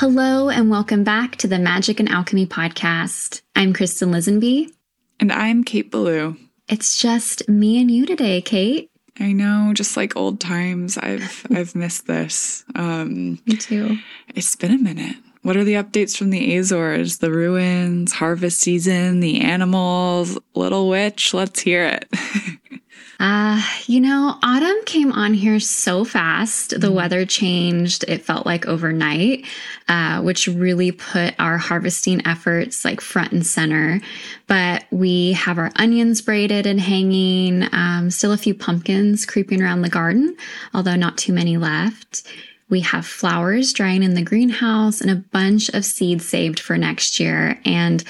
Hello, and welcome back to the Magick and Alchemy podcast. I'm Kristin Lisenby. And I'm Kate Belew. It's just me and you today, Kate. I know, just like old times. I've I've missed this. Um, me too. It's been a minute. What are the updates from the Azores? The ruins, harvest season, the animals, Little Witch? Let's hear it. Uh, you know, autumn came on here so fast. The mm-hmm. weather changed. It felt like overnight, uh, which really put our harvesting efforts like front and center. But we have our onions braided and hanging, um, still a few pumpkins creeping around the garden, although not too many left. We have flowers drying in the greenhouse and a bunch of seeds saved for next year. And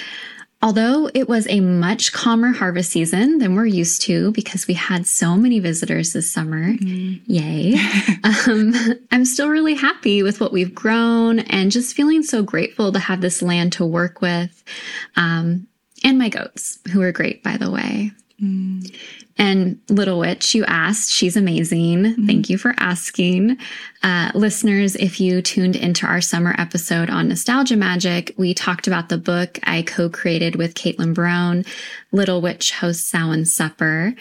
Although it was a much calmer harvest season than we're used to because we had so many visitors this summer, mm. yay, um, I'm still really happy with what we've grown and just feeling so grateful to have this land to work with. Um, and my goats, who are great, by the way. Mm. And Little Witch, you asked, she's amazing. Mm-hmm. Thank you for asking. Uh, listeners, if you tuned into our summer episode on nostalgia magic, we talked about the book I co-created with Caitlin Brown, Little Witch Hosts Samhain Supper,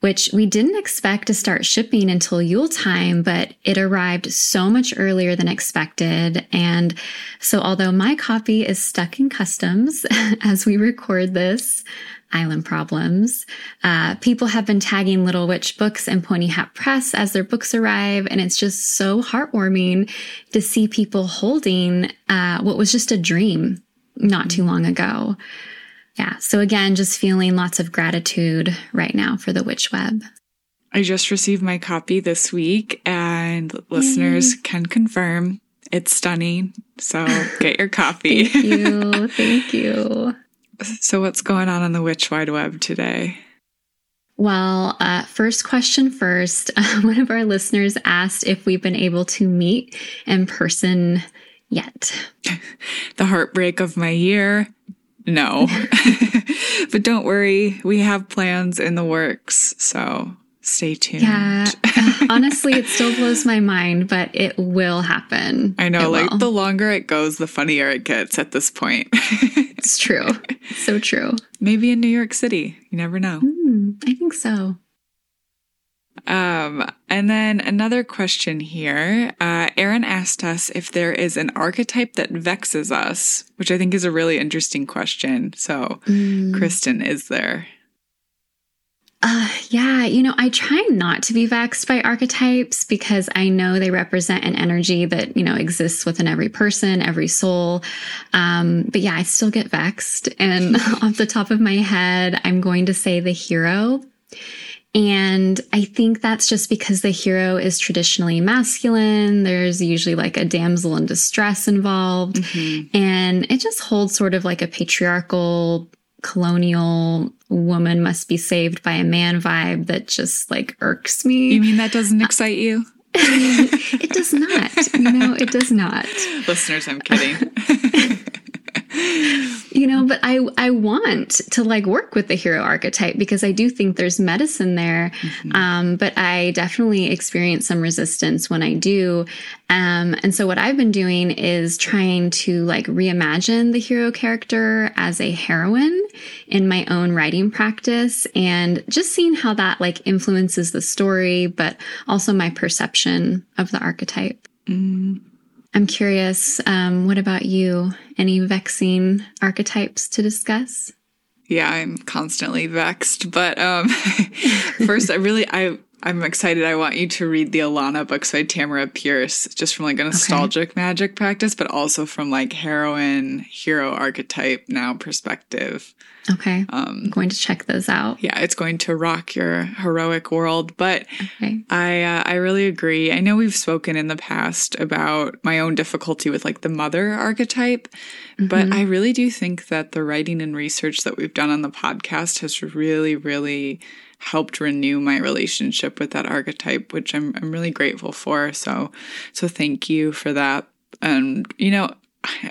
which we didn't expect to start shipping until Yule time, but it arrived so much earlier than expected. And so although my copy is stuck in customs as we record this, island problems. Uh, people have been tagging Little Witch Books and Pony Hat Press as their books arrive, and it's just so heartwarming to see people holding uh, what was just a dream not too long ago. Yeah, so again, just feeling lots of gratitude right now for the Witch Web. I just received my copy this week, and listeners can confirm it's stunning. So get your copy. Thank you. Thank you. So, what's going on on the Witch Wide Web today? Well, uh, first question first. Uh, one of our listeners asked if we've been able to meet in person yet. the heartbreak of my year. No. but don't worry, we have plans in the works. So stay tuned. Yeah. honestly, it still blows my mind, but it will happen. I know, it like will. the longer it goes, the funnier it gets at this point. It's true. So true. Maybe in New York City. You never know. Mm, I think so. Um, and then another question here. Uh, Aaron asked us if there is an archetype that vexes us, which I think is a really interesting question. So, mm. Kristin, is there? Uh, yeah, you know, I try not to be vexed by archetypes because I know they represent an energy that, you know, exists within every person, every soul. Um, but yeah, I still get vexed. And off the top of my head, I'm going to say the hero. And I think that's just because the hero is traditionally masculine. There's usually like a damsel in distress involved. Mm-hmm. And it just holds sort of like a patriarchal colonial woman must be saved by a man vibe that just like irks me. You mean that doesn't uh, excite you? it does not. You know, it does not. Listeners, I'm kidding. you know but i i want to like work with the hero archetype because i do think there's medicine there mm-hmm. um, but i definitely experience some resistance when i do um, and so what i've been doing is trying to like reimagine the hero character as a heroine in my own writing practice and just seeing how that like influences the story but also my perception of the archetype mm. I'm curious, um, what about you? Any vexing archetypes to discuss? Yeah, I'm constantly vexed. But um, first, I really, I I'm excited. I want you to read the Alanna books by Tamora Pierce, just from like a nostalgic okay. magic practice, but also from like heroine, hero archetype now perspective. Okay. Um, I'm going to check those out. Yeah, it's going to rock your heroic world. But okay. I uh, I really agree. I know we've spoken in the past about my own difficulty with like the mother archetype, mm-hmm. but I really do think that the writing and research that we've done on the podcast has really, really helped renew my relationship with that archetype, which I'm I'm really grateful for. So so thank you for that. And you know,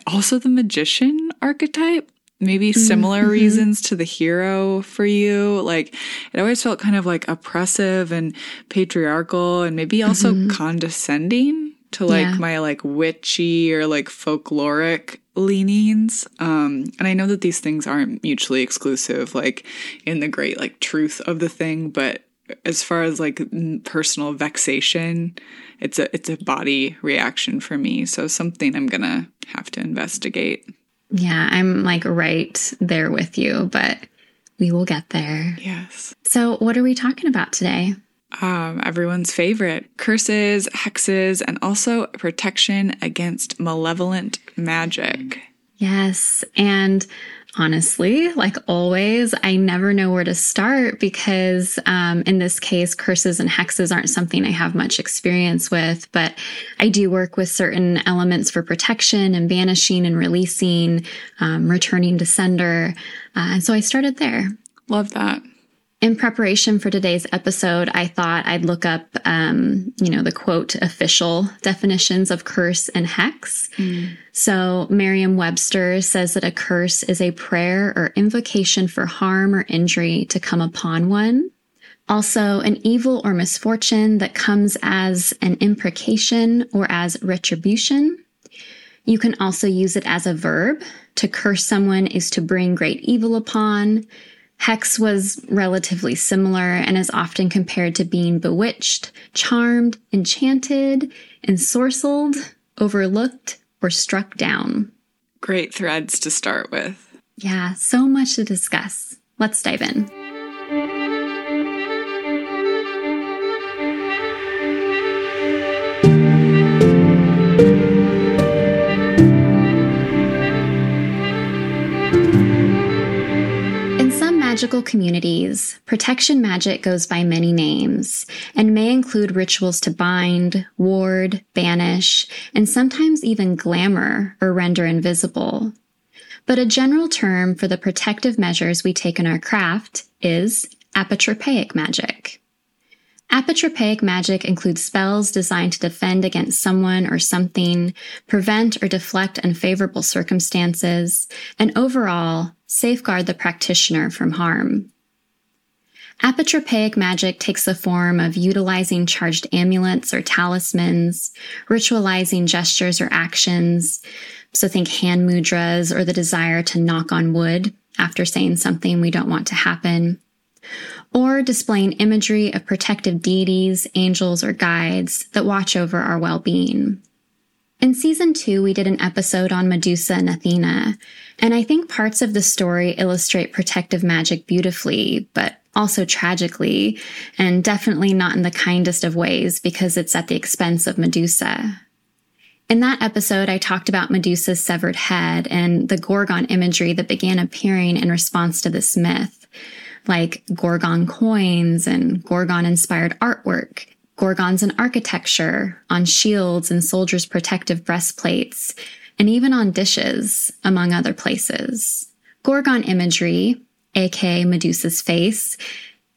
also the magician archetype maybe similar mm-hmm. reasons to the hero for you. Like it always felt kind of like oppressive and patriarchal and maybe also mm-hmm. condescending to like yeah. my like witchy or like folkloric leanings. Um, and I know that these things aren't mutually exclusive, like in the great like truth of the thing, but as far as like personal vexation, it's a it's a body reaction for me. So something I'm gonna have to investigate. Yeah, I'm like right there with you, but we will get there. Yes. So, what are we talking about today? Um, everyone's favorite curses, hexes, and also protection against malevolent magic. Yes. And honestly, like always, I never know where to start because um, in this case, curses and hexes aren't something I have much experience with, but I do work with certain elements for protection and banishing and releasing, um, returning to sender. Uh, and so I started there. Love that in preparation for today's episode, I thought I'd look up, um, you know, the quote official definitions of curse and hex. Mm. So Merriam Webster says that a curse is a prayer or invocation for harm or injury to come upon one. Also, an evil or misfortune that comes as an imprecation or as retribution. You can also use it as a verb. To curse someone is to bring great evil upon. Hex was relatively similar and is often compared to being bewitched, charmed, enchanted, ensorcelled, overlooked, or struck down. Great threads to start with. Yeah, so much to discuss. Let's dive in. Magical communities, protection magic goes by many names and may include rituals to bind, ward, banish, and sometimes even glamour or render invisible. But a general term for the protective measures we take in our craft is apotropaic magic. Apotropaic magic includes spells designed to defend against someone or something, prevent or deflect unfavorable circumstances, and overall safeguard the practitioner from harm. Apotropaic magic takes the form of utilizing charged amulets or talismans, ritualizing gestures or actions. So think hand mudras or the desire to knock on wood after saying something we don't want to happen or displaying imagery of protective deities, angels, or guides that watch over our well being. In season two, we did an episode on Medusa and Athena, and I think parts of the story illustrate protective magic beautifully, but also tragically, and definitely not in the kindest of ways because it's at the expense of Medusa. In that episode, I talked about Medusa's severed head and the Gorgon imagery that began appearing in response to this myth like Gorgon coins and Gorgon inspired artwork, Gorgons in architecture, on shields and soldiers' protective breastplates, and even on dishes, among other places. Gorgon imagery, aka Medusa's face,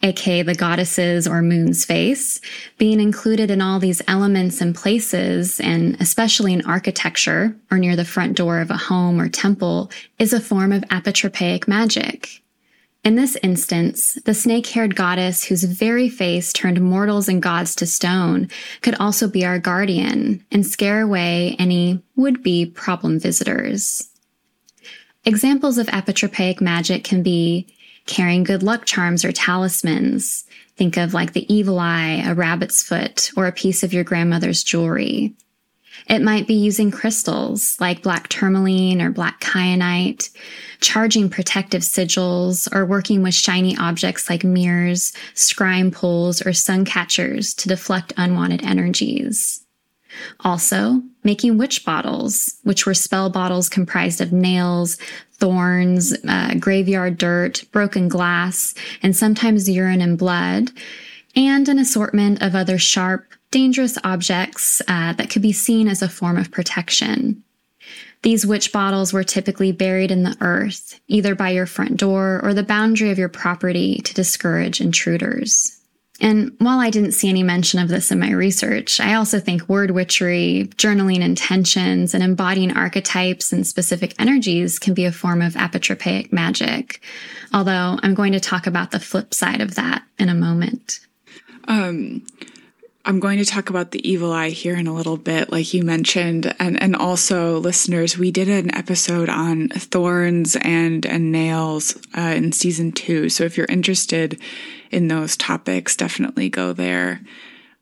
aka the goddess's or moon's face, being included in all these elements and places, and especially in architecture or near the front door of a home or temple, is a form of apotropaic magic. In this instance, the snake haired goddess whose very face turned mortals and gods to stone could also be our guardian and scare away any would be problem visitors. Examples of apotropaic magic can be carrying good luck charms or talismans. Think of like the evil eye, a rabbit's foot, or a piece of your grandmother's jewelry. It might be using crystals like black tourmaline or black kyanite, charging protective sigils, or working with shiny objects like mirrors, scrying poles, or sun catchers to deflect unwanted energies. Also, making witch bottles, which were spell bottles comprised of nails, thorns, uh, graveyard dirt, broken glass, and sometimes urine and blood, and an assortment of other sharp, dangerous objects uh, that could be seen as a form of protection. These witch bottles were typically buried in the earth, either by your front door or the boundary of your property to discourage intruders. And while I didn't see any mention of this in my research, I also think word witchery, journaling intentions, and embodying archetypes and specific energies can be a form of apotropaic magic. Although I'm going to talk about the flip side of that in a moment. Um, I'm going to talk about the evil eye here in a little bit, like you mentioned, and and also listeners, we did an episode on thorns and and nails uh, in season two. So if you're interested in those topics, definitely go there.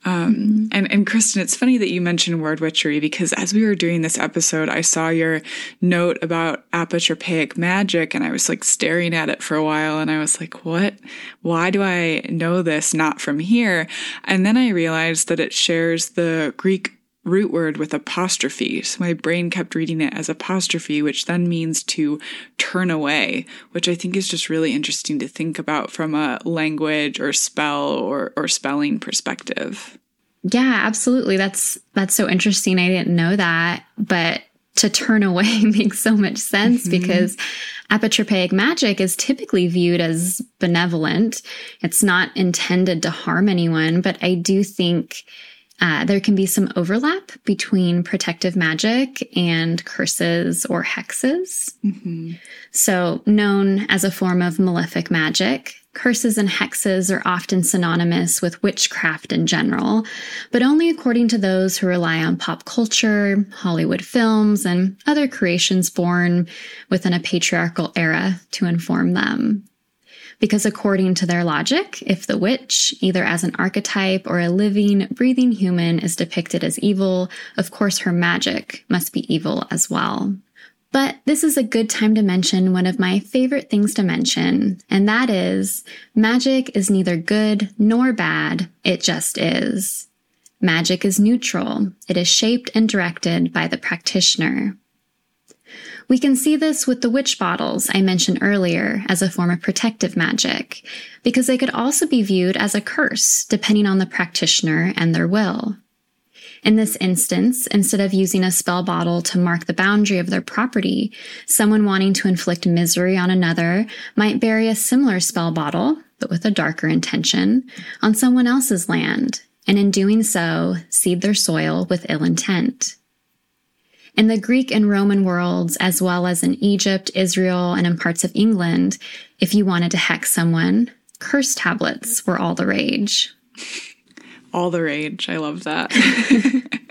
Um, mm-hmm. and, and Kristin, it's funny that you mentioned word witchery because as we were doing this episode, I saw your note about apotropaic magic and I was like staring at it for a while and I was like, what? Why do I know this not from here? And then I realized that it shares the Greek root word with apostrophe. So my brain kept reading it as apostrophe, which then means to turn away, which I think is just really interesting to think about from a language or spell or, or spelling perspective. Yeah, absolutely. That's that's so interesting. I didn't know that, but to turn away makes so much sense mm-hmm. because apotropaic magic is typically viewed as benevolent. It's not intended to harm anyone, but I do think uh, there can be some overlap between protective magic and curses or hexes. Mm-hmm. So, known as a form of malefic magic, curses and hexes are often synonymous with witchcraft in general, but only according to those who rely on pop culture, Hollywood films, and other creations born within a patriarchal era to inform them. Because according to their logic, if the witch, either as an archetype or a living, breathing human, is depicted as evil, of course her magic must be evil as well. But this is a good time to mention one of my favorite things to mention, and that is magic is neither good nor bad, it just is. Magic is neutral. It is shaped and directed by the practitioner. We can see this with the witch bottles I mentioned earlier as a form of protective magic, because they could also be viewed as a curse depending on the practitioner and their will. In this instance, instead of using a spell bottle to mark the boundary of their property, someone wanting to inflict misery on another might bury a similar spell bottle, but with a darker intention, on someone else's land, and in doing so, seed their soil with ill intent. In the Greek and Roman worlds, as well as in Egypt, Israel, and in parts of England, if you wanted to hex someone, curse tablets were all the rage. All the rage. I love that.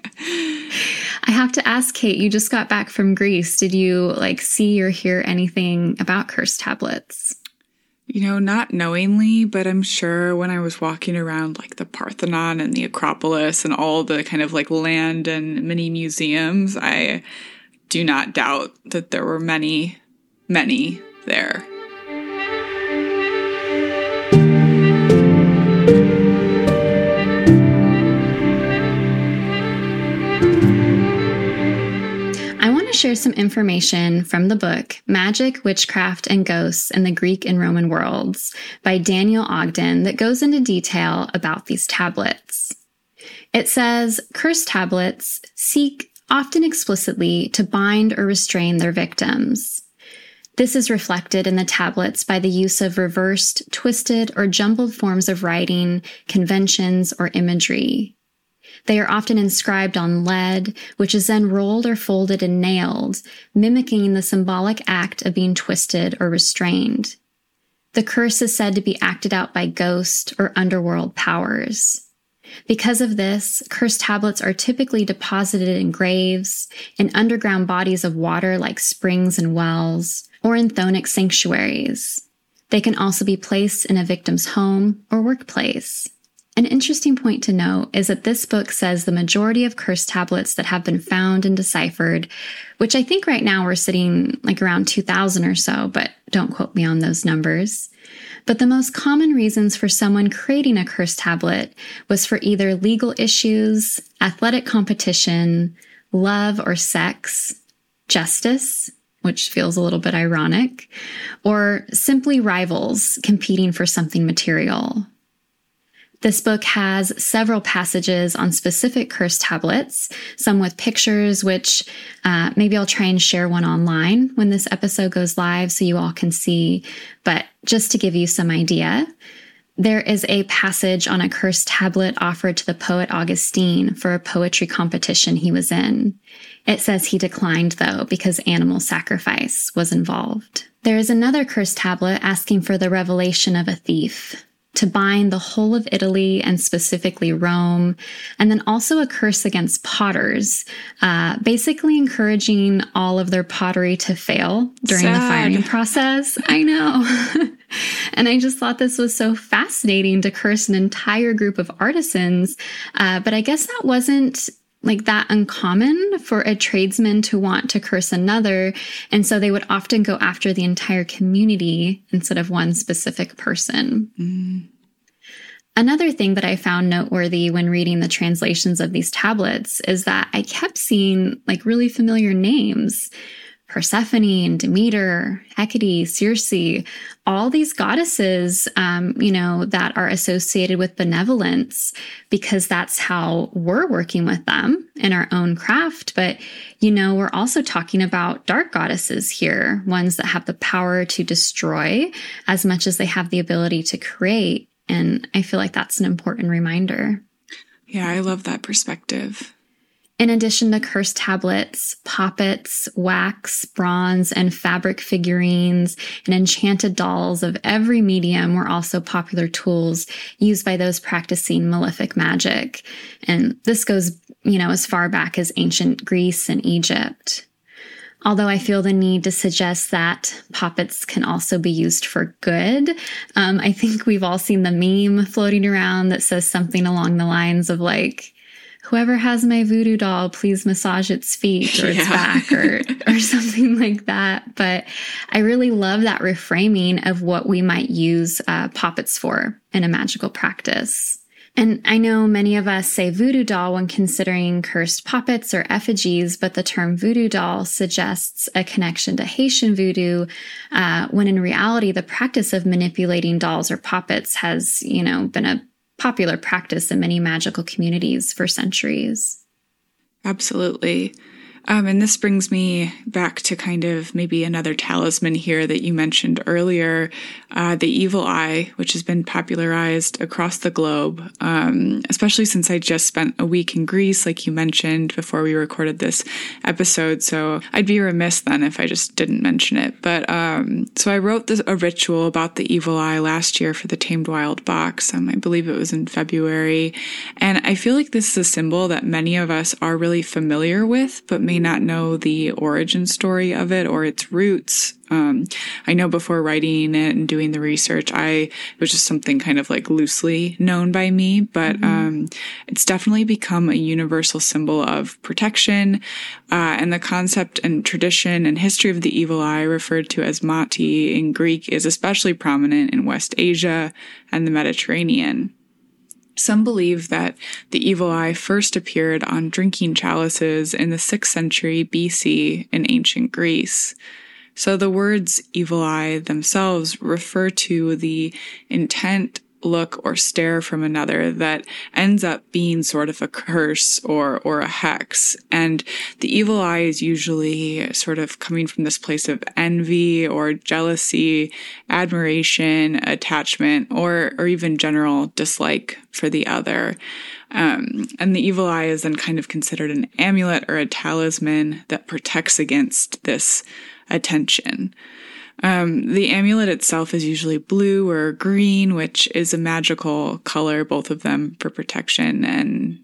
I have to ask Kate, you just got back from Greece. Did you like see or hear anything about curse tablets? You know, not knowingly, but I'm sure when I was walking around like the Parthenon and the Acropolis and all the kind of like land and mini museums, I do not doubt that there were many, many there. Share some information from the book Magic, Witchcraft, and Ghosts in the Greek and Roman Worlds by Daniel Ogden that goes into detail about these tablets. It says curse tablets seek often explicitly to bind or restrain their victims. This is reflected in the tablets by the use of reversed, twisted, or jumbled forms of writing, conventions, or imagery. They are often inscribed on lead, which is then rolled or folded and nailed, mimicking the symbolic act of being twisted or restrained. The curse is said to be acted out by ghost or underworld powers. Because of this, curse tablets are typically deposited in graves, in underground bodies of water like springs and wells, or in chthonic sanctuaries. They can also be placed in a victim's home or workplace. An interesting point to note is that this book says the majority of curse tablets that have been found and deciphered, which I think right now we're sitting like around 2000 or so, but don't quote me on those numbers. But the most common reasons for someone creating a curse tablet was for either legal issues, athletic competition, love or sex, justice, which feels a little bit ironic, or simply rivals competing for something material. This book has several passages on specific curse tablets, some with pictures, which uh, maybe I'll try and share one online when this episode goes live so you all can see. But just to give you some idea, there is a passage on a curse tablet offered to the poet Augustine for a poetry competition he was in. It says he declined, though, because animal sacrifice was involved. There is another curse tablet asking for the revelation of a thief to bind the whole of Italy and specifically Rome, and then also a curse against potters, uh, basically encouraging all of their pottery to fail during Sad. the firing process. I know. and I just thought this was so fascinating to curse an entire group of artisans. Uh, but I guess that wasn't like that uncommon for a tradesman to want to curse another. And so they would often go after the entire community instead of one specific person. Mm. Another thing that I found noteworthy when reading the translations of these tablets is that I kept seeing like really familiar names. Persephone and Demeter, Hecate, Circe, all these goddesses, um, you know, that are associated with benevolence because that's how we're working with them in our own craft. But, you know, we're also talking about dark goddesses here, ones that have the power to destroy as much as they have the ability to create. And I feel like that's an important reminder. Yeah, I love that perspective. In addition to cursed tablets, poppets, wax, bronze, and fabric figurines, and enchanted dolls of every medium were also popular tools used by those practicing malefic magic. And this goes, you know, as far back as ancient Greece and Egypt. Although I feel the need to suggest that poppets can also be used for good. Um, I think we've all seen the meme floating around that says something along the lines of like, whoever has my voodoo doll, please massage its feet or its back or, or something like that. But I really love that reframing of what we might use uh, poppets for in a magical practice. And I know many of us say voodoo doll when considering cursed poppets or effigies, but the term voodoo doll suggests a connection to Haitian voodoo, uh, when in reality, the practice of manipulating dolls or poppets has, you know, been a popular practice in many magical communities for centuries. Absolutely. Um, and this brings me back to kind of maybe another talisman here that you mentioned earlier uh, the evil eye, which has been popularized across the globe, um, especially since I just spent a week in Greece, like you mentioned before we recorded this episode. So I'd be remiss then if I just didn't mention it. But um, so I wrote this, a ritual about the evil eye last year for the Tamed Wild box. Um, I believe it was in February. And I feel like this is a symbol that many of us are really familiar with, but may not know the origin story of it or its roots. Um, I know before writing it and doing the research, I it was just something kind of like loosely known by me, but mm-hmm. um, it's definitely become a universal symbol of protection. Uh, and the concept and tradition and history of the evil eye, referred to as Mati in Greek, is especially prominent in West Asia and the Mediterranean. Some believe that the evil eye first appeared on drinking chalices in the 6th century BC in ancient Greece. So the words evil eye themselves refer to the intent look or stare from another that ends up being sort of a curse or or a hex. And the evil eye is usually sort of coming from this place of envy or jealousy admiration attachment or or even general dislike for the other. Um, and the evil eye is then kind of considered an amulet or a talisman that protects against this attention um, the amulet itself is usually blue or green, which is a magical color, both of them for protection. And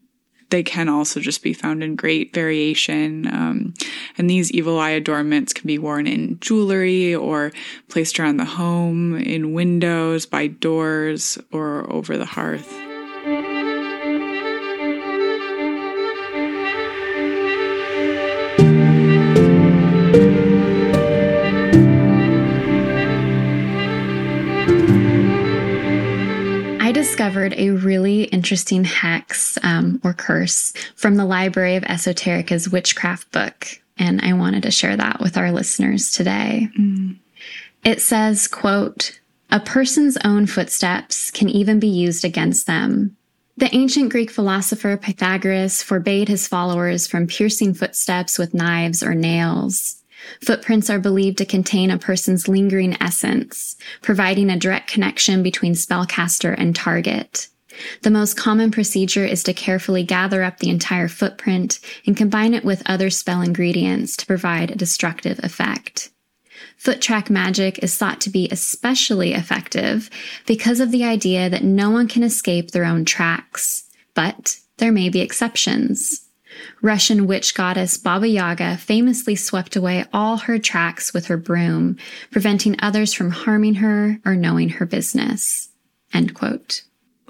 they can also just be found in great variation. Um, and these evil eye adornments can be worn in jewelry or placed around the home, in windows, by doors, or over the hearth. Discovered a really interesting hex um, or curse from the Library of Esoterica's witchcraft book, and I wanted to share that with our listeners today. Mm. It says, quote, a person's own footsteps can even be used against them. The ancient Greek philosopher Pythagoras forbade his followers from piercing footsteps with knives or nails. Footprints are believed to contain a person's lingering essence, providing a direct connection between spellcaster and target. The most common procedure is to carefully gather up the entire footprint and combine it with other spell ingredients to provide a destructive effect. Foot track magic is thought to be especially effective because of the idea that no one can escape their own tracks, but there may be exceptions. Russian witch goddess Baba Yaga famously swept away all her tracks with her broom, preventing others from harming her or knowing her business. End quote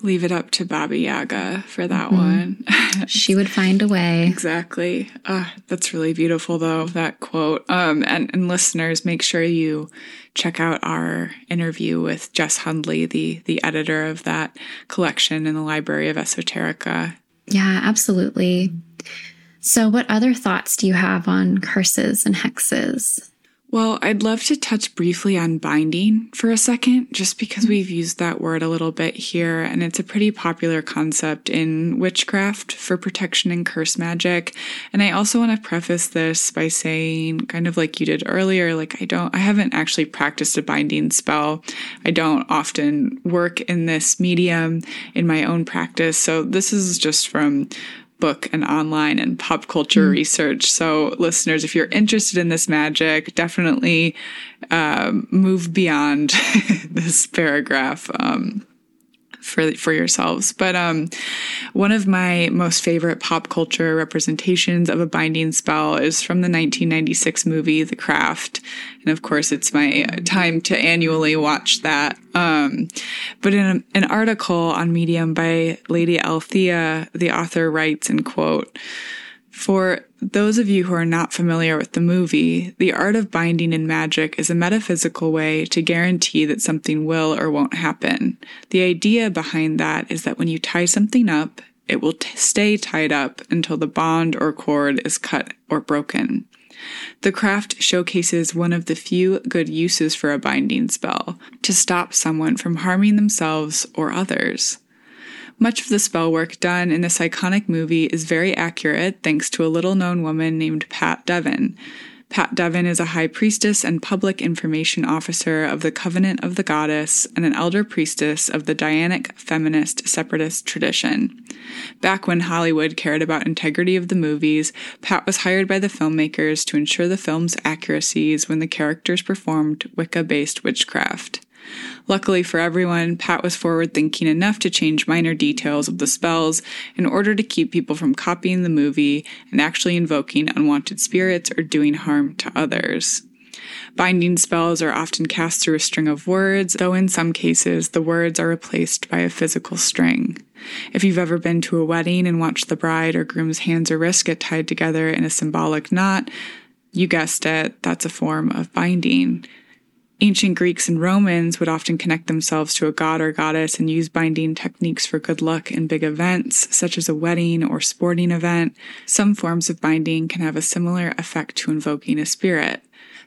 leave it up to Baba Yaga for that mm-hmm. one. she would find a way. Exactly. Uh, that's really beautiful, though, that quote. Um, and, and listeners, make sure you check out our interview with Jess Hundley, the, the editor of that collection in the Library of Esoterica. Yeah, absolutely. So, what other thoughts do you have on curses and hexes? Well, I'd love to touch briefly on binding for a second, just because mm-hmm. we've used that word a little bit here, and it's a pretty popular concept in witchcraft for protection and curse magic. And I also want to preface this by saying, kind of like you did earlier, like I don't, I haven't actually practiced a binding spell. I don't often work in this medium in my own practice. So this is just from book and online and pop culture mm. research. So, listeners, if you're interested in this magic, definitely um, move beyond this paragraph. Um, for for yourselves. But um, one of my most favorite pop culture representations of a binding spell is from the 1996 movie The Craft, and of course, it's my time to annually watch that. Um, but in a, an article on Medium by Lady Althea, the author writes, and quote. For those of you who are not familiar with the movie, the art of binding in magic is a metaphysical way to guarantee that something will or won't happen. The idea behind that is that when you tie something up, it will t- stay tied up until the bond or cord is cut or broken. The craft showcases one of the few good uses for a binding spell to stop someone from harming themselves or others. Much of the spell work done in this iconic movie is very accurate thanks to a little known woman named Pat Devin. Pat Devin is a high priestess and public information officer of the Covenant of the Goddess and an elder priestess of the Dianic feminist separatist tradition. Back when Hollywood cared about integrity of the movies, Pat was hired by the filmmakers to ensure the film's accuracies when the characters performed Wicca based witchcraft. Luckily for everyone, Pat was forward thinking enough to change minor details of the spells in order to keep people from copying the movie and actually invoking unwanted spirits or doing harm to others. Binding spells are often cast through a string of words, though in some cases the words are replaced by a physical string. If you've ever been to a wedding and watched the bride or groom's hands or wrists get tied together in a symbolic knot, you guessed it, that's a form of binding. Ancient Greeks and Romans would often connect themselves to a god or goddess and use binding techniques for good luck in big events, such as a wedding or sporting event. Some forms of binding can have a similar effect to invoking a spirit.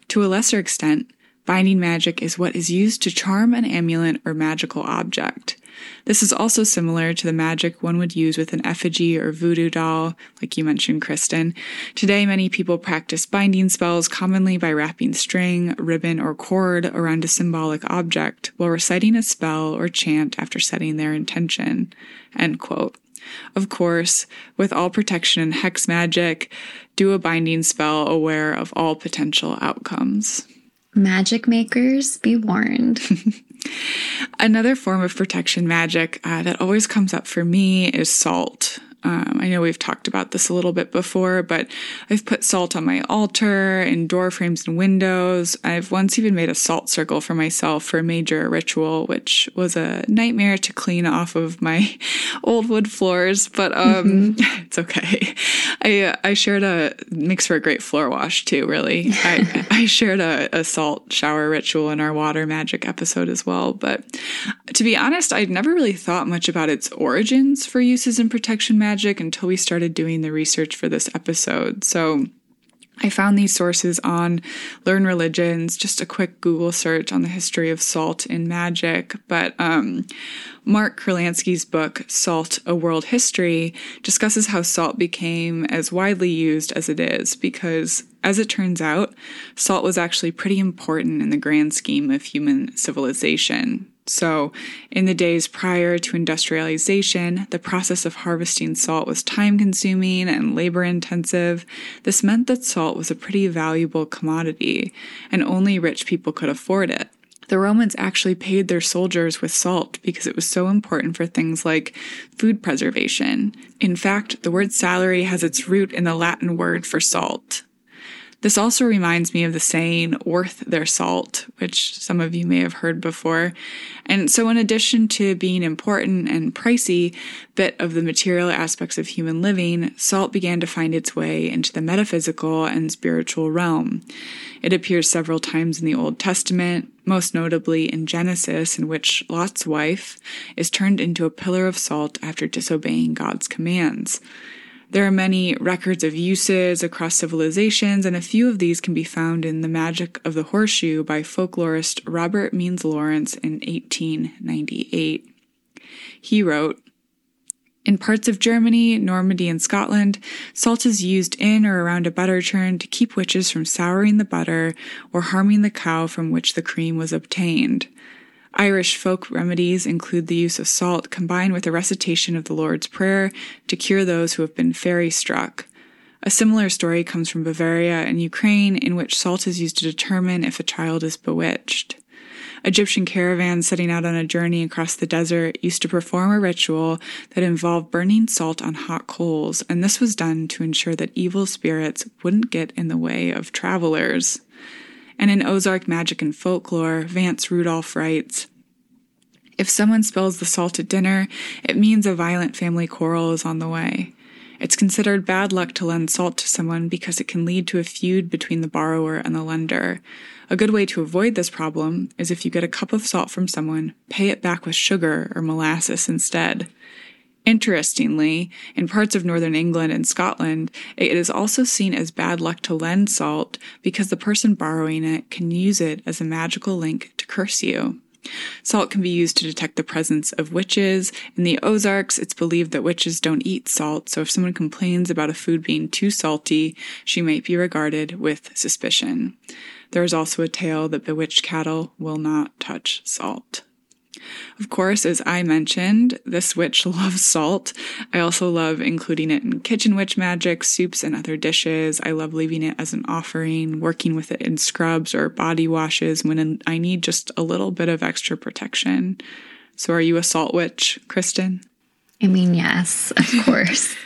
To a lesser extent, binding magic is what is used to charm an amulet or magical object. This is also similar to the magic one would use with an effigy or voodoo doll, like you mentioned, Kristin. Today, many people practice binding spells commonly by wrapping string, ribbon, or cord around a symbolic object while reciting a spell or chant after setting their intention. End quote. Of course, with all protection and hex magic, do a binding spell aware of all potential outcomes. Magic makers, be warned. Another form of protection magic uh, that always comes up for me is salt. Um, I know we've talked about this a little bit before, but I've put salt on my altar and door frames and windows. I've once even made a salt circle for myself for a major ritual, which was a nightmare to clean off of my old wood floors, but um, mm-hmm. it's okay. I I shared a makes for a great floor wash too. Really, I I shared a, a salt shower ritual in our water magic episode as well. But to be honest, I'd never really thought much about its origins for uses in protection magic until we started doing the research for this episode. So I found these sources on Learn Religions, just a quick Google search on the history of salt and magic. But um, Mark Kurlansky's book, Salt A World History, discusses how salt became as widely used as it is because, as it turns out, salt was actually pretty important in the grand scheme of human civilization. So, in the days prior to industrialization, the process of harvesting salt was time consuming and labor intensive. This meant that salt was a pretty valuable commodity, and only rich people could afford it. The Romans actually paid their soldiers with salt because it was so important for things like food preservation. In fact, the word salary has its root in the Latin word for salt. This also reminds me of the saying, worth their salt, which some of you may have heard before. And so, in addition to being important and pricey bit of the material aspects of human living, salt began to find its way into the metaphysical and spiritual realm. It appears several times in the Old Testament, most notably in Genesis, in which Lot's wife is turned into a pillar of salt after disobeying God's commands. There are many records of uses across civilizations, and a few of these can be found in The Magic of the Horseshoe by folklorist Robert Means Lawrence in 1898. He wrote, in parts of Germany, Normandy, and Scotland, salt is used in or around a butter churn to keep witches from souring the butter or harming the cow from which the cream was obtained. Irish folk remedies include the use of salt combined with a recitation of the Lord's Prayer to cure those who have been fairy struck. A similar story comes from Bavaria and Ukraine, in which salt is used to determine if a child is bewitched. Egyptian caravans setting out on a journey across the desert used to perform a ritual that involved burning salt on hot coals, and this was done to ensure that evil spirits wouldn't get in the way of travelers. And in Ozark Magic and Folklore, Vance Randolph writes If someone spills the salt at dinner, it means a violent family quarrel is on the way. It's considered bad luck to lend salt to someone because it can lead to a feud between the borrower and the lender. A good way to avoid this problem is if you get a cup of salt from someone, pay it back with sugar or molasses instead. Interestingly, in parts of northern England and Scotland, it is also seen as bad luck to lend salt because the person borrowing it can use it as a magical link to curse you. Salt can be used to detect the presence of witches. In the Ozarks, it's believed that witches don't eat salt, so if someone complains about a food being too salty, she might be regarded with suspicion. There is also a tale that bewitched cattle will not touch salt. Of course, as I mentioned, this witch loves salt. I also love including it in kitchen witch magic, soups, and other dishes. I love leaving it as an offering, working with it in scrubs or body washes when I need just a little bit of extra protection. So, are you a salt witch, Kristin? I mean, yes, of course.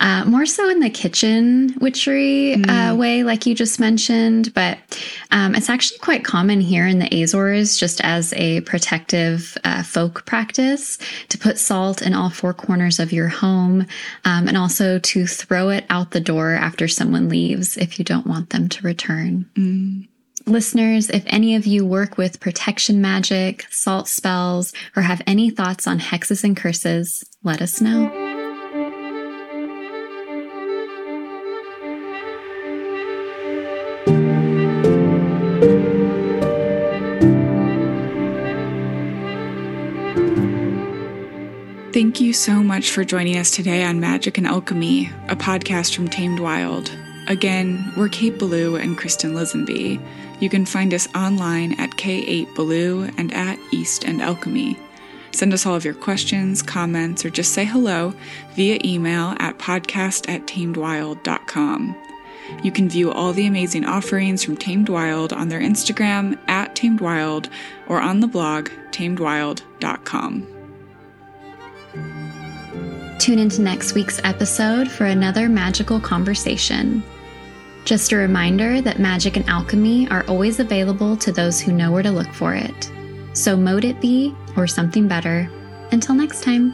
uh, more so in the kitchen witchery mm. uh, way, like you just mentioned. But um, it's actually quite common here in the Azores, just as a protective uh, folk practice, to put salt in all four corners of your home um, and also to throw it out the door after someone leaves if you don't want them to return. Mm. Listeners, if any of you work with protection magic, salt spells, or have any thoughts on hexes and curses, let us know. Thank you so much for joining us today on Magick and Alchemy, a podcast from Tamed Wild. Again, we're Kate Belew and Kristin Lisenby. You can find us online at K8Belew and at East and Alchemy. Send us all of your questions, comments, or just say hello via email at podcast at tamedwild.com. You can view all the amazing offerings from Tamed Wild on their Instagram at Tamed Wild or on the blog tamedwild.com. Tune into next week's episode for another magical conversation. Just a reminder that magic and alchemy are always available to those who know where to look for it. So, mote it be or something better. Until next time.